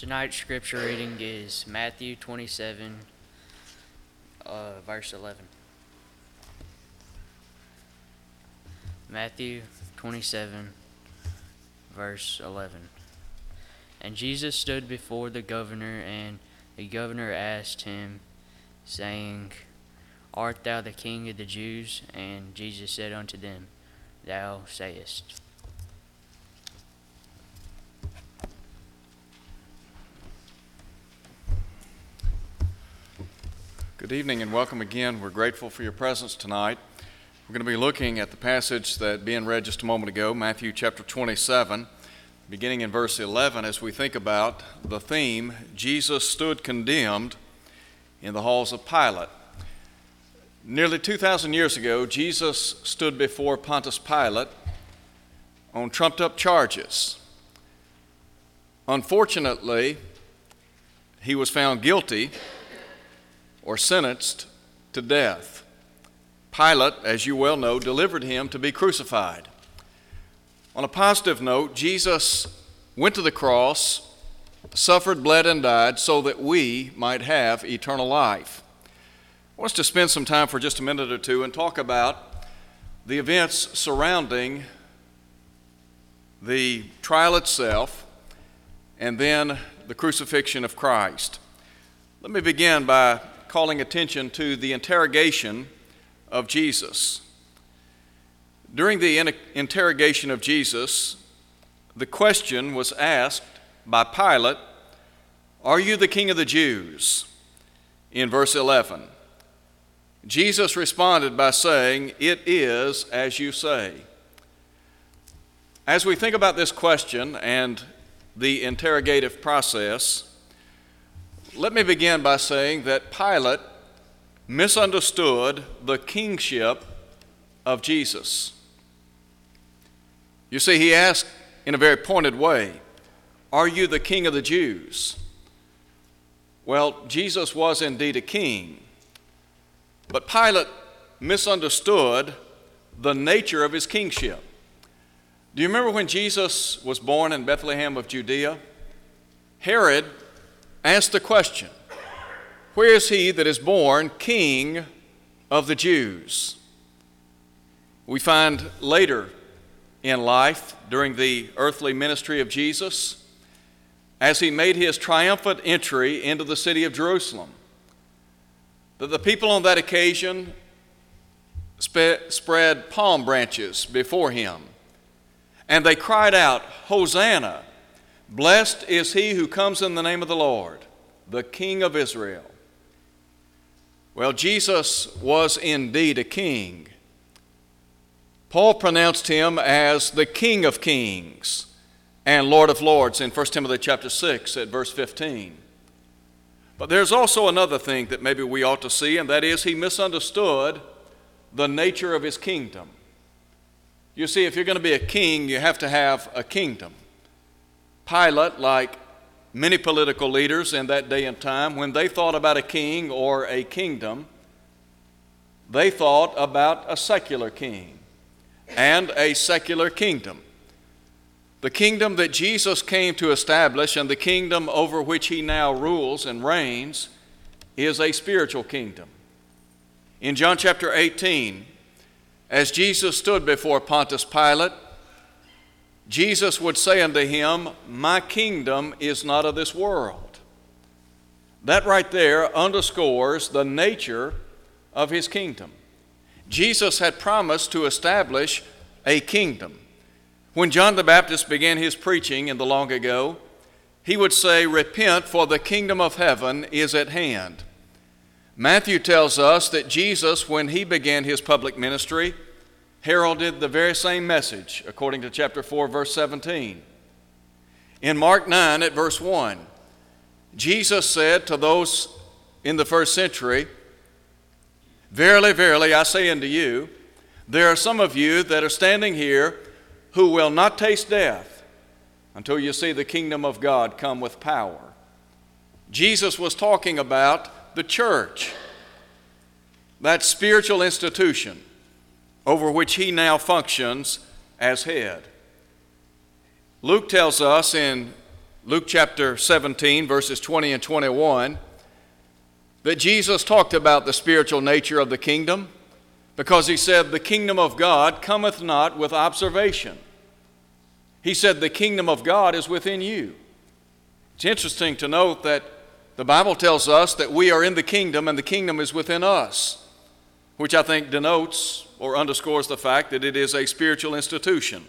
Tonight's scripture reading is Matthew 27, uh, verse 11. Matthew 27, verse 11. And Jesus stood before the governor, and the governor asked him, saying, Art thou the king of the Jews? And Jesus said unto them, Thou sayest. Good evening and welcome again. We're grateful for your presence tonight. We're going to be looking at the passage that being read just a moment ago, Matthew chapter 27, beginning in verse 11, as we think about the theme Jesus stood condemned in the halls of Pilate. Nearly 2,000 years ago, Jesus stood before Pontius Pilate on trumped up charges. Unfortunately, he was found guilty or sentenced to death. Pilate, as you well know, delivered him to be crucified. On a positive note, Jesus went to the cross, suffered, bled, and died so that we might have eternal life. I want us to spend some time for just a minute or two and talk about the events surrounding the trial itself and then the crucifixion of Christ. Let me begin by calling attention to the interrogation of Jesus. During the in- interrogation of Jesus, the question was asked by Pilate Are you the king of the Jews? in verse 11. Jesus responded by saying, It is as you say. As we think about this question and the interrogative process, let me begin by saying that Pilate misunderstood the kingship of Jesus. You see, he asked in a very pointed way, Are you the king of the Jews? Well, Jesus was indeed a king, but Pilate misunderstood the nature of his kingship. Do you remember when Jesus was born in Bethlehem of Judea? Herod asked the question Where is he that is born king of the Jews? We find later in life, during the earthly ministry of Jesus, as he made his triumphant entry into the city of Jerusalem, that the people on that occasion spe- spread palm branches before him, and they cried out, Hosanna! Blessed is he who comes in the name of the Lord, the King of Israel. Well, Jesus was indeed a king. Paul pronounced him as the King of Kings and Lord of Lords in 1 Timothy chapter 6 at verse 15. But there's also another thing that maybe we ought to see, and that is he misunderstood the nature of his kingdom. You see, if you're going to be a king, you have to have a kingdom. Pilate, like many political leaders in that day and time, when they thought about a king or a kingdom, they thought about a secular king and a secular kingdom. The kingdom that Jesus came to establish and the kingdom over which he now rules and reigns is a spiritual kingdom. In John chapter 18, as Jesus stood before Pontius Pilate, Jesus would say unto him, My kingdom is not of this world. That right there underscores the nature of his kingdom. Jesus had promised to establish a kingdom. When John the Baptist began his preaching in the long ago, he would say, Repent, for the kingdom of heaven is at hand. Matthew tells us that Jesus, when he began his public ministry, heralded the very same message, according to chapter 4, verse 17. In Mark 9, at verse 1, Jesus said to those in the first century, Verily, verily, I say unto you, there are some of you that are standing here who will not taste death until you see the kingdom of God come with power. Jesus was talking about the church, that spiritual institution over which he now functions as head. Luke tells us in Luke chapter 17, verses 20 and 21, that Jesus talked about the spiritual nature of the kingdom because he said, The kingdom of God cometh not with observation. He said, The kingdom of God is within you. It's interesting to note that the Bible tells us that we are in the kingdom and the kingdom is within us, which I think denotes or underscores the fact that it is a spiritual institution.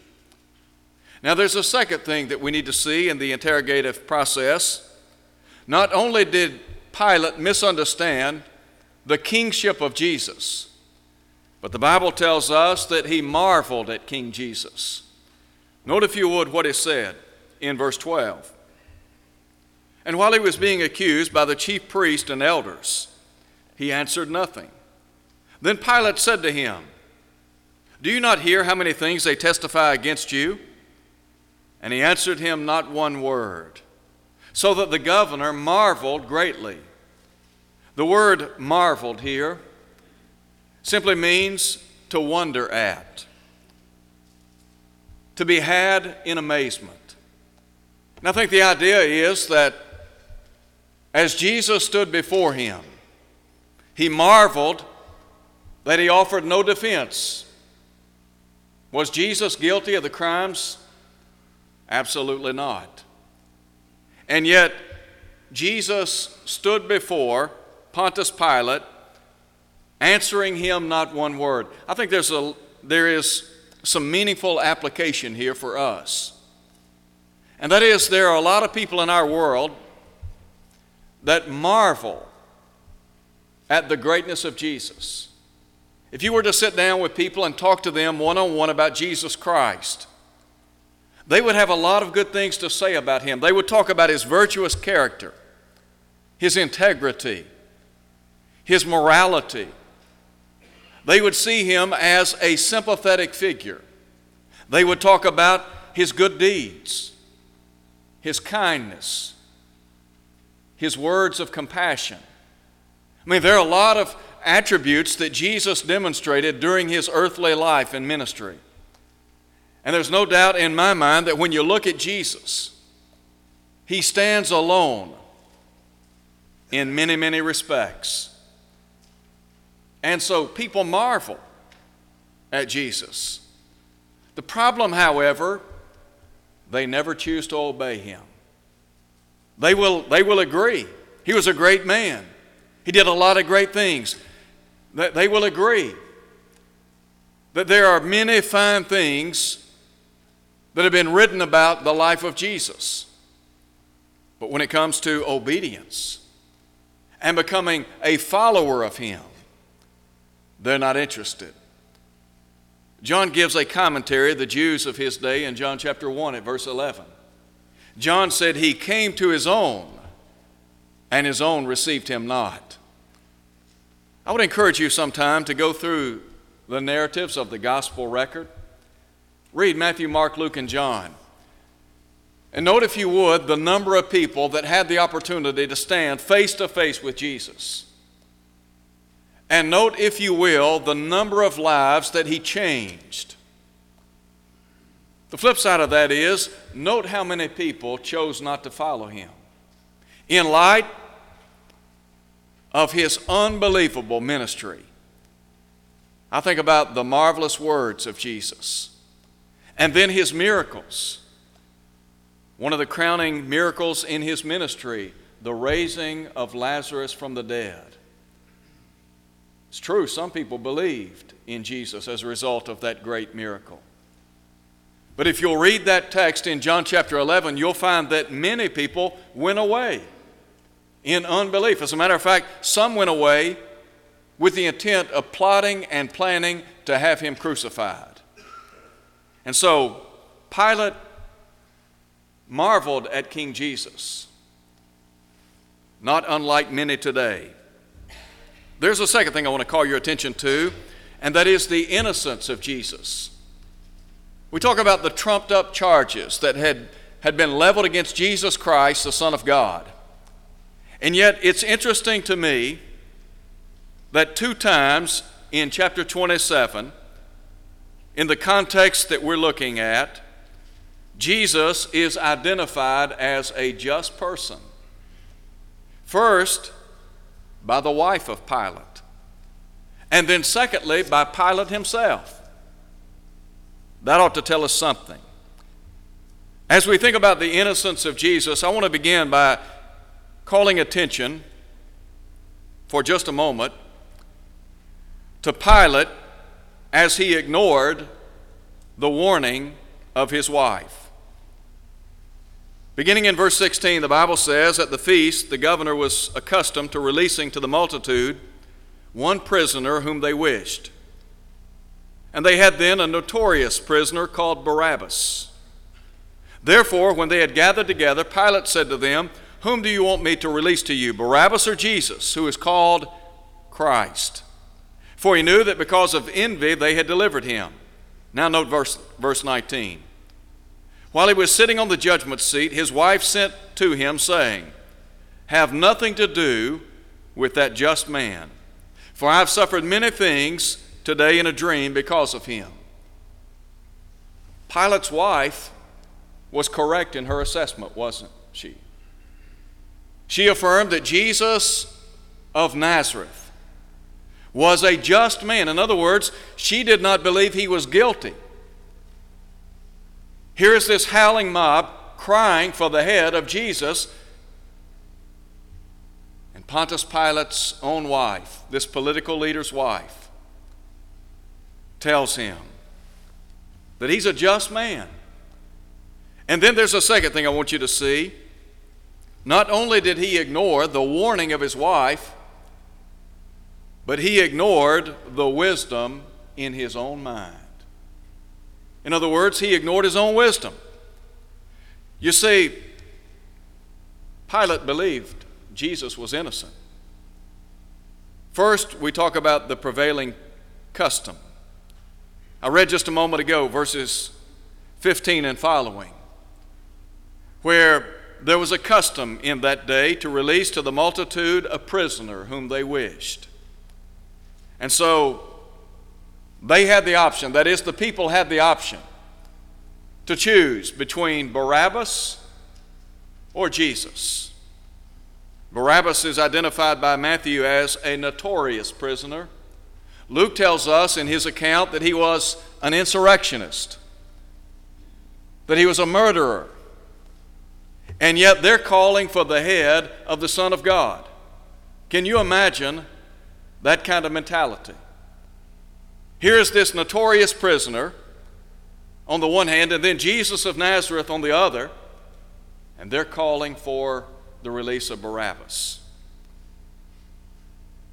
Now, there's a second thing that we need to see in the interrogative process. Not only did Pilate misunderstand the kingship of Jesus, but the Bible tells us that he marveled at King Jesus. Note, if you would, what is said in verse 12. And while he was being accused by the chief priest and elders, he answered nothing. Then Pilate said to him, Do you not hear how many things they testify against you? And he answered him not one word, so that the governor marveled greatly. The word marveled here simply means to wonder at, to be had in amazement. And I think the idea is that as Jesus stood before him, he marveled that he offered no defense. Was Jesus guilty of the crimes? Absolutely not. And yet, Jesus stood before Pontius Pilate, answering him not one word. I think there's a, there is some meaningful application here for us. And that is, there are a lot of people in our world that marvel at the greatness of Jesus. If you were to sit down with people and talk to them one on one about Jesus Christ, they would have a lot of good things to say about him. They would talk about his virtuous character, his integrity, his morality. They would see him as a sympathetic figure. They would talk about his good deeds, his kindness, his words of compassion. I mean, there are a lot of attributes that Jesus demonstrated during his earthly life and ministry. And there's no doubt in my mind that when you look at Jesus, he stands alone in many, many respects. And so people marvel at Jesus. The problem, however, they never choose to obey him. They will, they will agree. He was a great man. He did a lot of great things. They will agree that there are many fine things that have been written about the life of Jesus. But when it comes to obedience and becoming a follower of Him, they're not interested. John gives a commentary, the Jews of his day, in John chapter 1 at verse 11. John said, He came to his own, and his own received him not. I would encourage you sometime to go through the narratives of the gospel record. Read Matthew, Mark, Luke, and John. And note, if you would, the number of people that had the opportunity to stand face to face with Jesus. And note, if you will, the number of lives that he changed. The flip side of that is note how many people chose not to follow him. In light of his unbelievable ministry, I think about the marvelous words of Jesus and then his miracles. One of the crowning miracles in his ministry, the raising of Lazarus from the dead. It's true, some people believed in Jesus as a result of that great miracle. But if you'll read that text in John chapter 11, you'll find that many people went away in unbelief. As a matter of fact, some went away with the intent of plotting and planning to have him crucified. And so Pilate marveled at King Jesus, not unlike many today. There's a second thing I want to call your attention to, and that is the innocence of Jesus. We talk about the trumped up charges that had, had been leveled against Jesus Christ, the Son of God. And yet, it's interesting to me that two times in chapter 27, in the context that we're looking at, Jesus is identified as a just person. First, by the wife of Pilate, and then, secondly, by Pilate himself. That ought to tell us something. As we think about the innocence of Jesus, I want to begin by calling attention for just a moment to Pilate as he ignored the warning of his wife. Beginning in verse 16, the Bible says, At the feast, the governor was accustomed to releasing to the multitude one prisoner whom they wished. And they had then a notorious prisoner called Barabbas. Therefore, when they had gathered together, Pilate said to them, Whom do you want me to release to you, Barabbas or Jesus, who is called Christ? For he knew that because of envy they had delivered him. Now, note verse, verse 19. While he was sitting on the judgment seat, his wife sent to him, saying, Have nothing to do with that just man, for I have suffered many things today in a dream because of him. Pilate's wife was correct in her assessment, wasn't she? She affirmed that Jesus of Nazareth was a just man. In other words, she did not believe he was guilty. Here is this howling mob crying for the head of Jesus. And Pontius Pilate's own wife, this political leader's wife, tells him that he's a just man. And then there's a second thing I want you to see. Not only did he ignore the warning of his wife, but he ignored the wisdom in his own mind. In other words, he ignored his own wisdom. You see, Pilate believed Jesus was innocent. First, we talk about the prevailing custom. I read just a moment ago verses 15 and following, where there was a custom in that day to release to the multitude a prisoner whom they wished. And so they had the option, that is, the people had the option to choose between Barabbas or Jesus. Barabbas is identified by Matthew as a notorious prisoner. Luke tells us in his account that he was an insurrectionist, that he was a murderer, and yet they're calling for the head of the Son of God. Can you imagine that kind of mentality? Here's this notorious prisoner on the one hand, and then Jesus of Nazareth on the other, and they're calling for the release of Barabbas.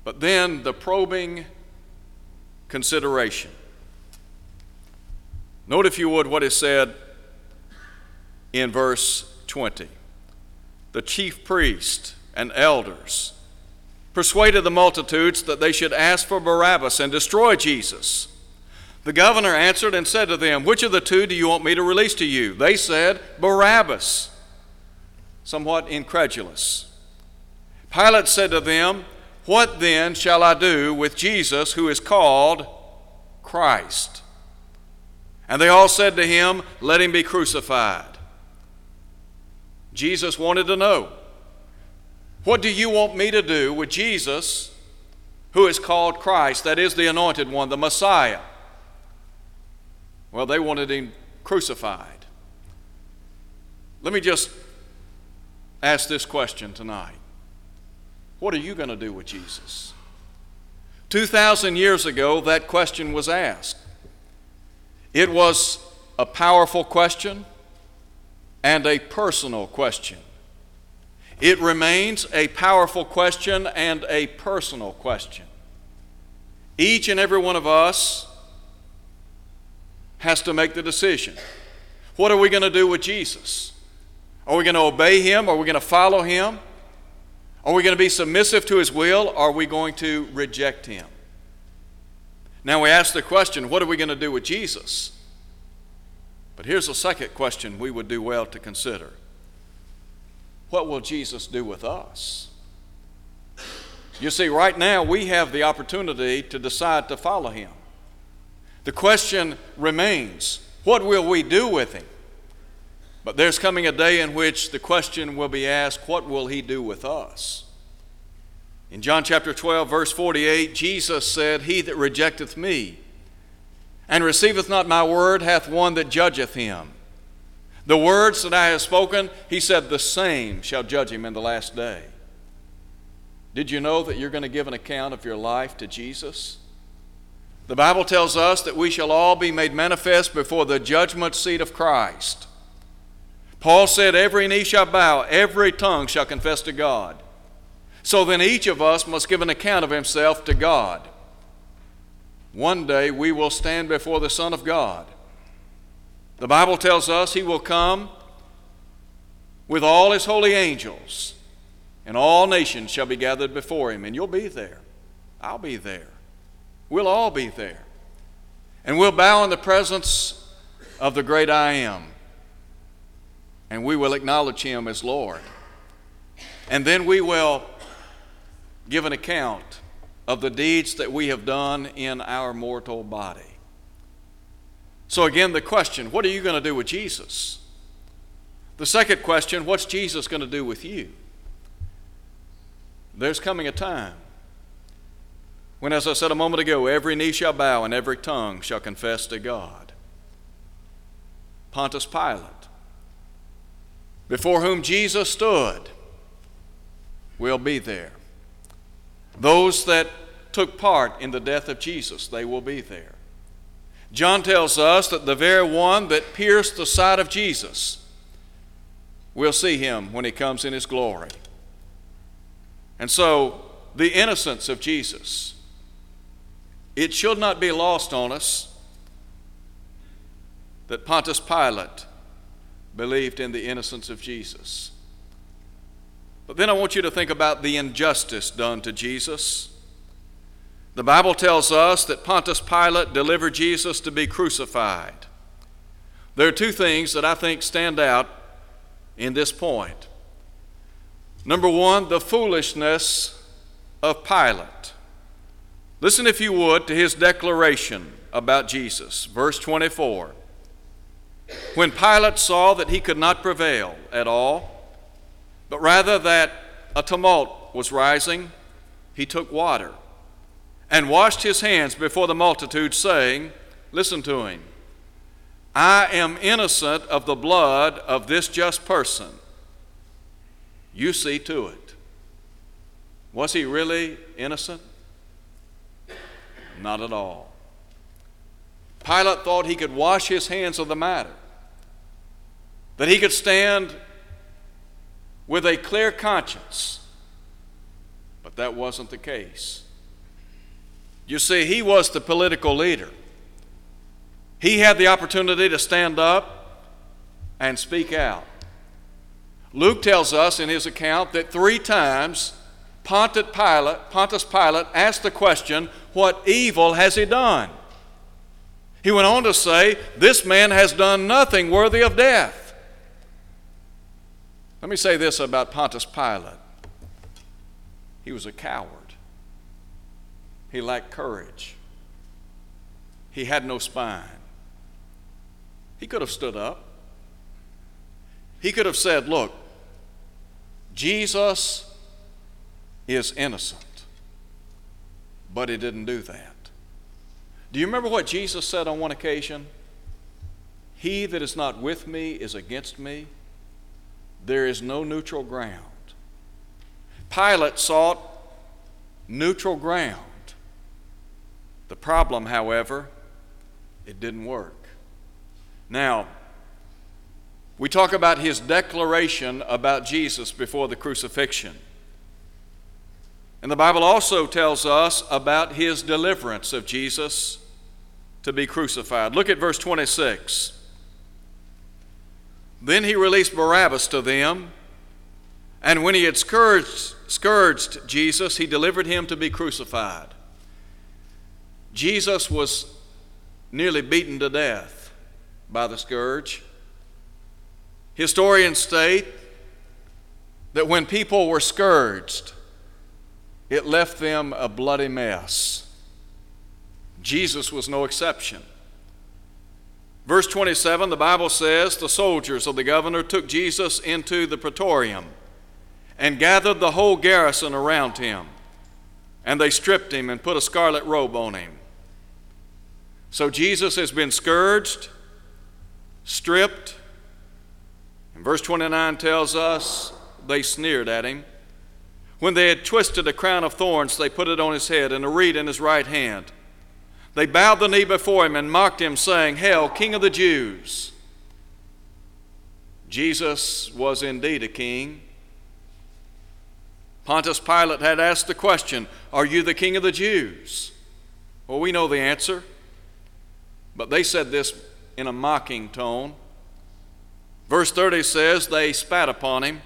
But then the probing consideration. Note, if you would, what is said in verse 20. The chief priest and elders persuaded the multitudes that they should ask for Barabbas and destroy Jesus. The governor answered and said to them, Which of the two do you want me to release to you? They said, Barabbas, somewhat incredulous. Pilate said to them, What then shall I do with Jesus who is called Christ? And they all said to him, Let him be crucified. Jesus wanted to know what do you want me to do with Jesus, who is called Christ, that is the anointed one, the Messiah? Well, they wanted him crucified. Let me just ask this question tonight What are you going to do with Jesus? 2,000 years ago, that question was asked. It was a powerful question and a personal question. It remains a powerful question and a personal question. Each and every one of us has to make the decision. What are we going to do with Jesus? Are we going to obey him? Are we going to follow him? Are we going to be submissive to his will? Are we going to reject him? Now we ask the question what are we going to do with Jesus? But here's a second question we would do well to consider what will Jesus do with us? You see, right now we have the opportunity to decide to follow him. The question remains what will we do with him? But there's coming a day in which the question will be asked, What will he do with us? In John chapter 12, verse 48, Jesus said, He that rejecteth me and receiveth not my word hath one that judgeth him. The words that I have spoken, he said, the same shall judge him in the last day. Did you know that you're going to give an account of your life to Jesus? The Bible tells us that we shall all be made manifest before the judgment seat of Christ. Paul said, Every knee shall bow, every tongue shall confess to God. So then each of us must give an account of himself to God. One day we will stand before the Son of God. The Bible tells us he will come with all his holy angels, and all nations shall be gathered before him, and you'll be there. I'll be there. We'll all be there. And we'll bow in the presence of the great I am, and we will acknowledge him as Lord. And then we will give an account of the deeds that we have done in our mortal body. So, again, the question what are you going to do with Jesus? The second question what's Jesus going to do with you? There's coming a time when, as I said a moment ago, every knee shall bow and every tongue shall confess to God. Pontius Pilate, before whom Jesus stood, will be there. Those that took part in the death of Jesus, they will be there. John tells us that the very one that pierced the side of Jesus will see him when he comes in his glory. And so, the innocence of Jesus, it should not be lost on us that Pontius Pilate believed in the innocence of Jesus. But then I want you to think about the injustice done to Jesus. The Bible tells us that Pontius Pilate delivered Jesus to be crucified. There are two things that I think stand out in this point. Number one, the foolishness of Pilate. Listen, if you would, to his declaration about Jesus. Verse 24. When Pilate saw that he could not prevail at all, but rather that a tumult was rising, he took water and washed his hands before the multitude, saying, Listen to him. I am innocent of the blood of this just person. You see to it. Was he really innocent? Not at all. Pilate thought he could wash his hands of the matter, that he could stand with a clear conscience. But that wasn't the case. You see, he was the political leader. He had the opportunity to stand up and speak out. Luke tells us in his account that three times Pontius Pilate, Pontius Pilate asked the question, What evil has he done? He went on to say, This man has done nothing worthy of death. Let me say this about Pontius Pilate he was a coward, he lacked courage, he had no spine. He could have stood up. He could have said, Look, Jesus is innocent. But he didn't do that. Do you remember what Jesus said on one occasion? He that is not with me is against me. There is no neutral ground. Pilate sought neutral ground. The problem, however, it didn't work. Now, we talk about his declaration about Jesus before the crucifixion. And the Bible also tells us about his deliverance of Jesus to be crucified. Look at verse 26. Then he released Barabbas to them, and when he had scourged, scourged Jesus, he delivered him to be crucified. Jesus was nearly beaten to death by the scourge. Historians state that when people were scourged, it left them a bloody mess. Jesus was no exception. Verse 27, the Bible says the soldiers of the governor took Jesus into the praetorium and gathered the whole garrison around him. And they stripped him and put a scarlet robe on him. So Jesus has been scourged, stripped. And verse 29 tells us they sneered at him. When they had twisted a crown of thorns, they put it on his head and a reed in his right hand. They bowed the knee before him and mocked him, saying, Hail, King of the Jews! Jesus was indeed a king. Pontius Pilate had asked the question, Are you the king of the Jews? Well, we know the answer, but they said this in a mocking tone. Verse 30 says, They spat upon him.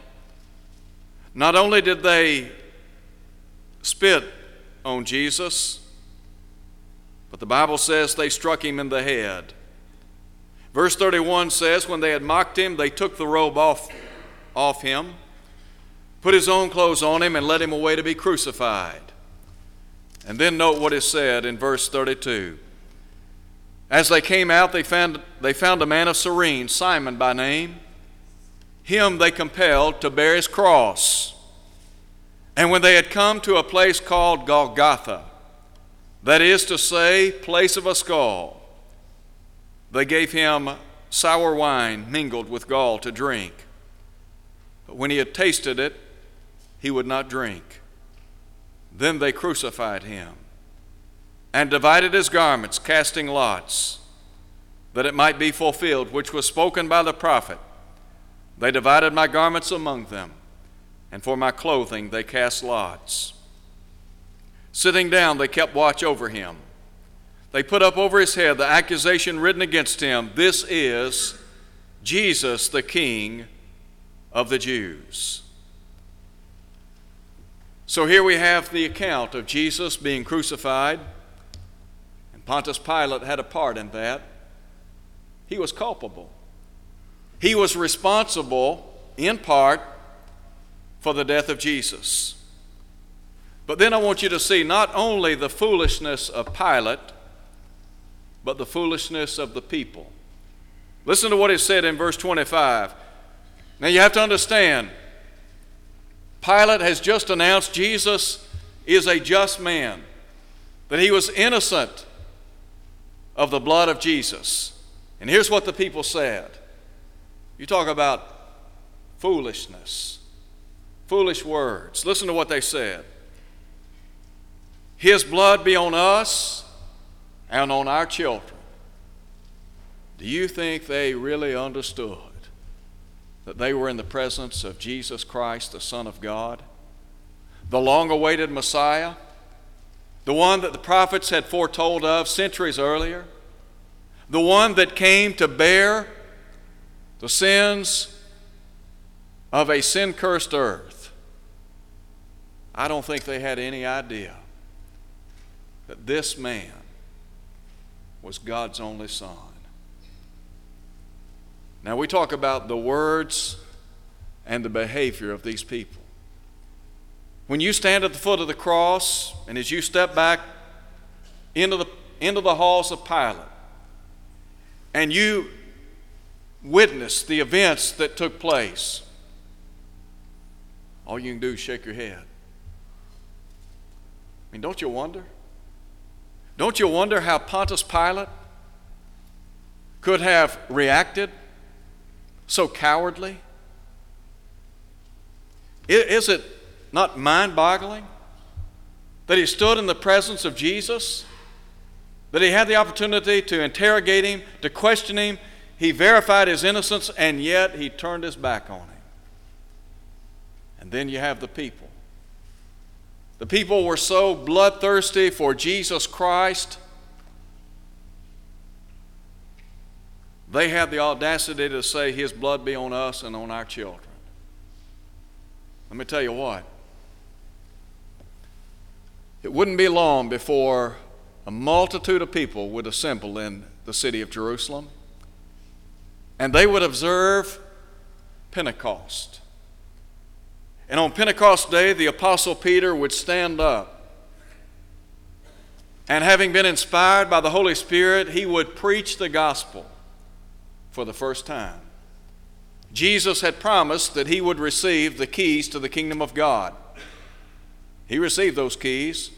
Not only did they spit on Jesus, but the Bible says they struck him in the head. Verse 31 says, When they had mocked him, they took the robe off, off him, put his own clothes on him, and led him away to be crucified. And then note what is said in verse 32. As they came out, they found, they found a man of Cyrene, Simon by name. Him they compelled to bear his cross. And when they had come to a place called Golgotha, that is to say, place of a skull. They gave him sour wine mingled with gall to drink. But when he had tasted it, he would not drink. Then they crucified him and divided his garments, casting lots, that it might be fulfilled, which was spoken by the prophet. They divided my garments among them, and for my clothing they cast lots. Sitting down, they kept watch over him. They put up over his head the accusation written against him This is Jesus, the King of the Jews. So here we have the account of Jesus being crucified, and Pontius Pilate had a part in that. He was culpable. He was responsible, in part, for the death of Jesus. But then I want you to see not only the foolishness of Pilate, but the foolishness of the people. Listen to what is said in verse 25. Now you have to understand, Pilate has just announced Jesus is a just man, that he was innocent of the blood of Jesus. And here's what the people said you talk about foolishness, foolish words. Listen to what they said. His blood be on us and on our children. Do you think they really understood that they were in the presence of Jesus Christ, the Son of God, the long awaited Messiah, the one that the prophets had foretold of centuries earlier, the one that came to bear the sins of a sin cursed earth? I don't think they had any idea that this man was God's only son. Now, we talk about the words and the behavior of these people. When you stand at the foot of the cross, and as you step back into the, into the halls of Pilate, and you witness the events that took place, all you can do is shake your head. I mean, don't you wonder? Don't you wonder how Pontius Pilate could have reacted so cowardly? Is it not mind boggling that he stood in the presence of Jesus? That he had the opportunity to interrogate him, to question him. He verified his innocence, and yet he turned his back on him. And then you have the people the people were so bloodthirsty for Jesus Christ, they had the audacity to say, His blood be on us and on our children. Let me tell you what. It wouldn't be long before a multitude of people would assemble in the city of Jerusalem, and they would observe Pentecost. And on Pentecost Day, the Apostle Peter would stand up. And having been inspired by the Holy Spirit, he would preach the gospel for the first time. Jesus had promised that he would receive the keys to the kingdom of God. He received those keys.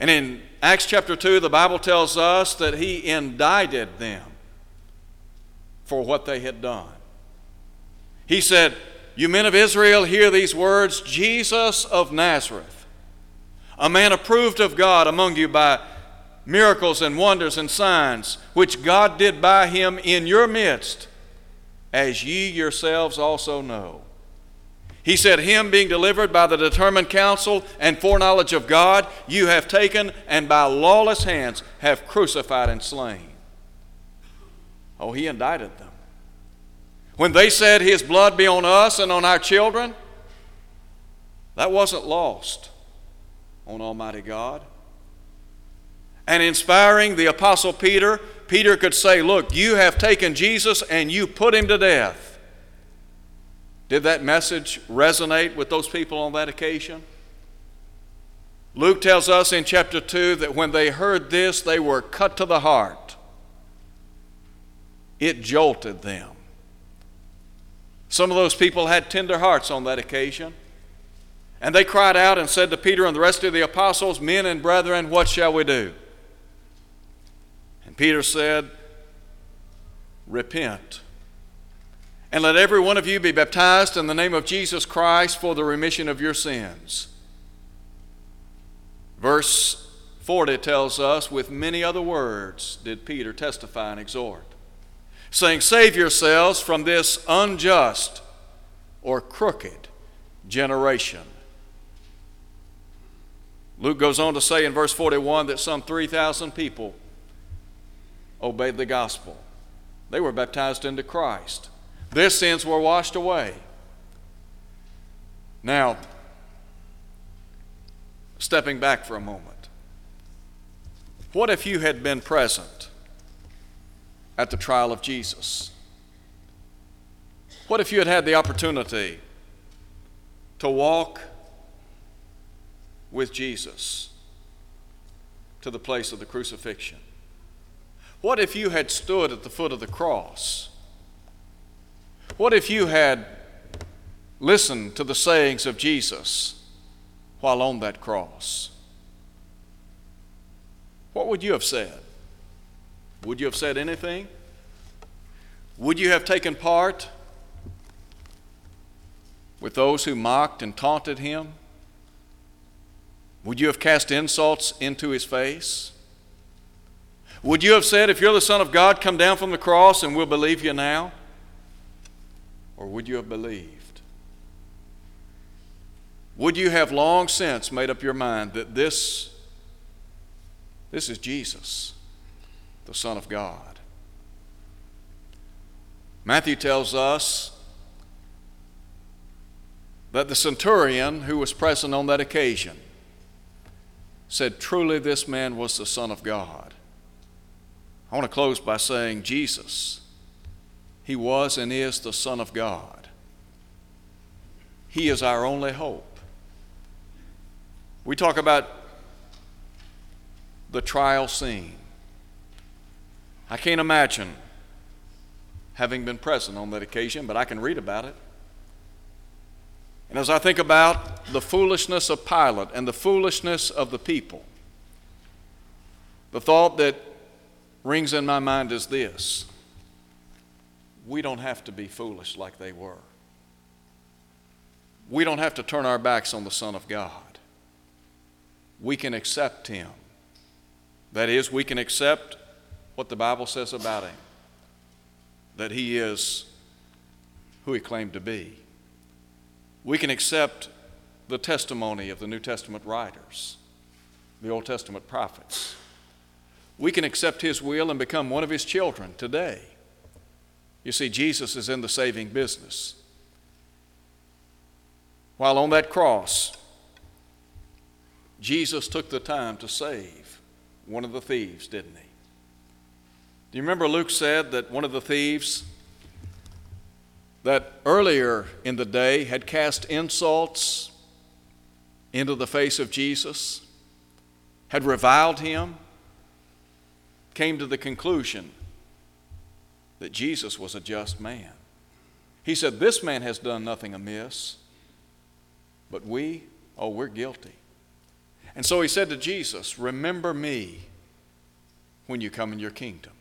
And in Acts chapter 2, the Bible tells us that he indicted them for what they had done. He said, You men of Israel, hear these words Jesus of Nazareth, a man approved of God among you by miracles and wonders and signs, which God did by him in your midst, as ye yourselves also know. He said, Him being delivered by the determined counsel and foreknowledge of God, you have taken and by lawless hands have crucified and slain. Oh, He indicted them. When they said, His blood be on us and on our children, that wasn't lost on Almighty God. And inspiring the Apostle Peter, Peter could say, Look, you have taken Jesus and you put him to death. Did that message resonate with those people on that occasion? Luke tells us in chapter 2 that when they heard this, they were cut to the heart. It jolted them. Some of those people had tender hearts on that occasion. And they cried out and said to Peter and the rest of the apostles, Men and brethren, what shall we do? And Peter said, Repent and let every one of you be baptized in the name of Jesus Christ for the remission of your sins. Verse 40 tells us, with many other words did Peter testify and exhort, saying, Save yourselves from this unjust or crooked generation. Luke goes on to say in verse 41 that some 3,000 people obeyed the gospel. They were baptized into Christ. Their sins were washed away. Now, stepping back for a moment, what if you had been present at the trial of Jesus? What if you had had the opportunity to walk with Jesus to the place of the crucifixion? What if you had stood at the foot of the cross? What if you had listened to the sayings of Jesus while on that cross? What would you have said? Would you have said anything? Would you have taken part with those who mocked and taunted him? Would you have cast insults into his face? Would you have said, If you're the Son of God, come down from the cross and we'll believe you now? Or would you have believed? Would you have long since made up your mind that this, this is Jesus, the Son of God? Matthew tells us that the centurion who was present on that occasion said, Truly, this man was the Son of God. I want to close by saying, Jesus he was and is the Son of God. He is our only hope. We talk about the trial scene. I can't imagine having been present on that occasion, but I can read about it. And as I think about the foolishness of Pilate and the foolishness of the people, the thought that rings in my mind is this we don't have to be foolish like they were. We don't have to turn our backs on the Son of God. We can accept Him. That is, we can accept what the Bible says about Him that He is who He claimed to be. We can accept the testimony of the New Testament writers, the Old Testament prophets. We can accept His will and become one of His children today. You see, Jesus is in the saving business. While on that cross, Jesus took the time to save one of the thieves, didn't he? Do you remember Luke said that one of the thieves that earlier in the day had cast insults into the face of Jesus, had reviled him, came to the conclusion that Jesus was a just man. He said, This man has done nothing amiss, but we, oh, we're guilty. And so he said to Jesus, Remember me when you come in your kingdom.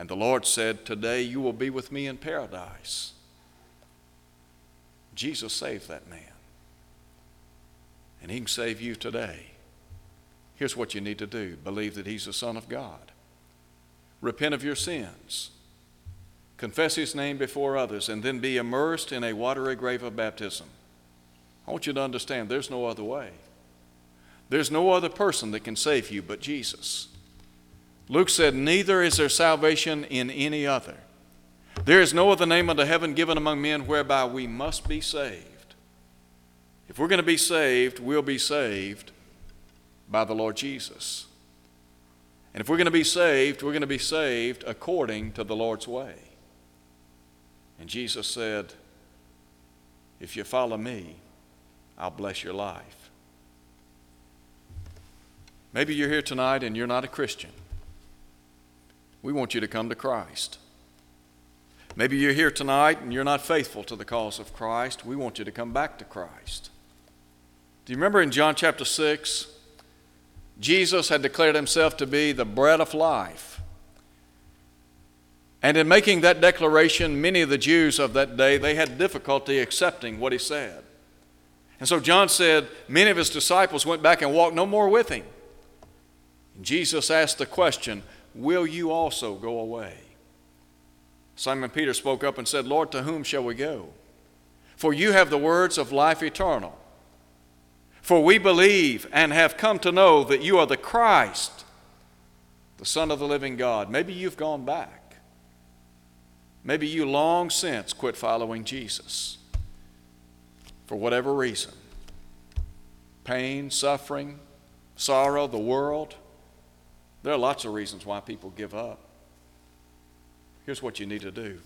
And the Lord said, Today you will be with me in paradise. Jesus saved that man. And he can save you today. Here's what you need to do believe that he's the Son of God, repent of your sins, confess his name before others, and then be immersed in a watery grave of baptism. I want you to understand there's no other way. There's no other person that can save you but Jesus. Luke said, Neither is there salvation in any other. There is no other name under heaven given among men whereby we must be saved. If we're going to be saved, we'll be saved by the Lord Jesus. And if we're going to be saved, we're going to be saved according to the Lord's way. And Jesus said, If you follow me, I'll bless your life. Maybe you're here tonight and you're not a Christian. We want you to come to Christ. Maybe you're here tonight and you're not faithful to the cause of Christ. We want you to come back to Christ. Do you remember in John chapter 6? Jesus had declared himself to be the bread of life. And in making that declaration, many of the Jews of that day, they had difficulty accepting what he said. And so John said, many of his disciples went back and walked no more with him. Jesus asked the question, Will you also go away? Simon Peter spoke up and said, Lord, to whom shall we go? For you have the words of life eternal. For we believe and have come to know that you are the Christ, the Son of the living God. Maybe you've gone back. Maybe you long since quit following Jesus for whatever reason pain, suffering, sorrow, the world. There are lots of reasons why people give up. Here's what you need to do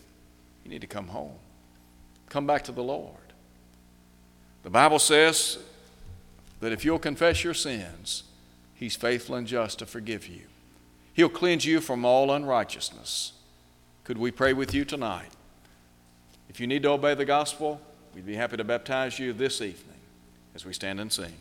you need to come home, come back to the Lord. The Bible says that if you'll confess your sins, He's faithful and just to forgive you. He'll cleanse you from all unrighteousness. Could we pray with you tonight? If you need to obey the gospel, we'd be happy to baptize you this evening as we stand and sing.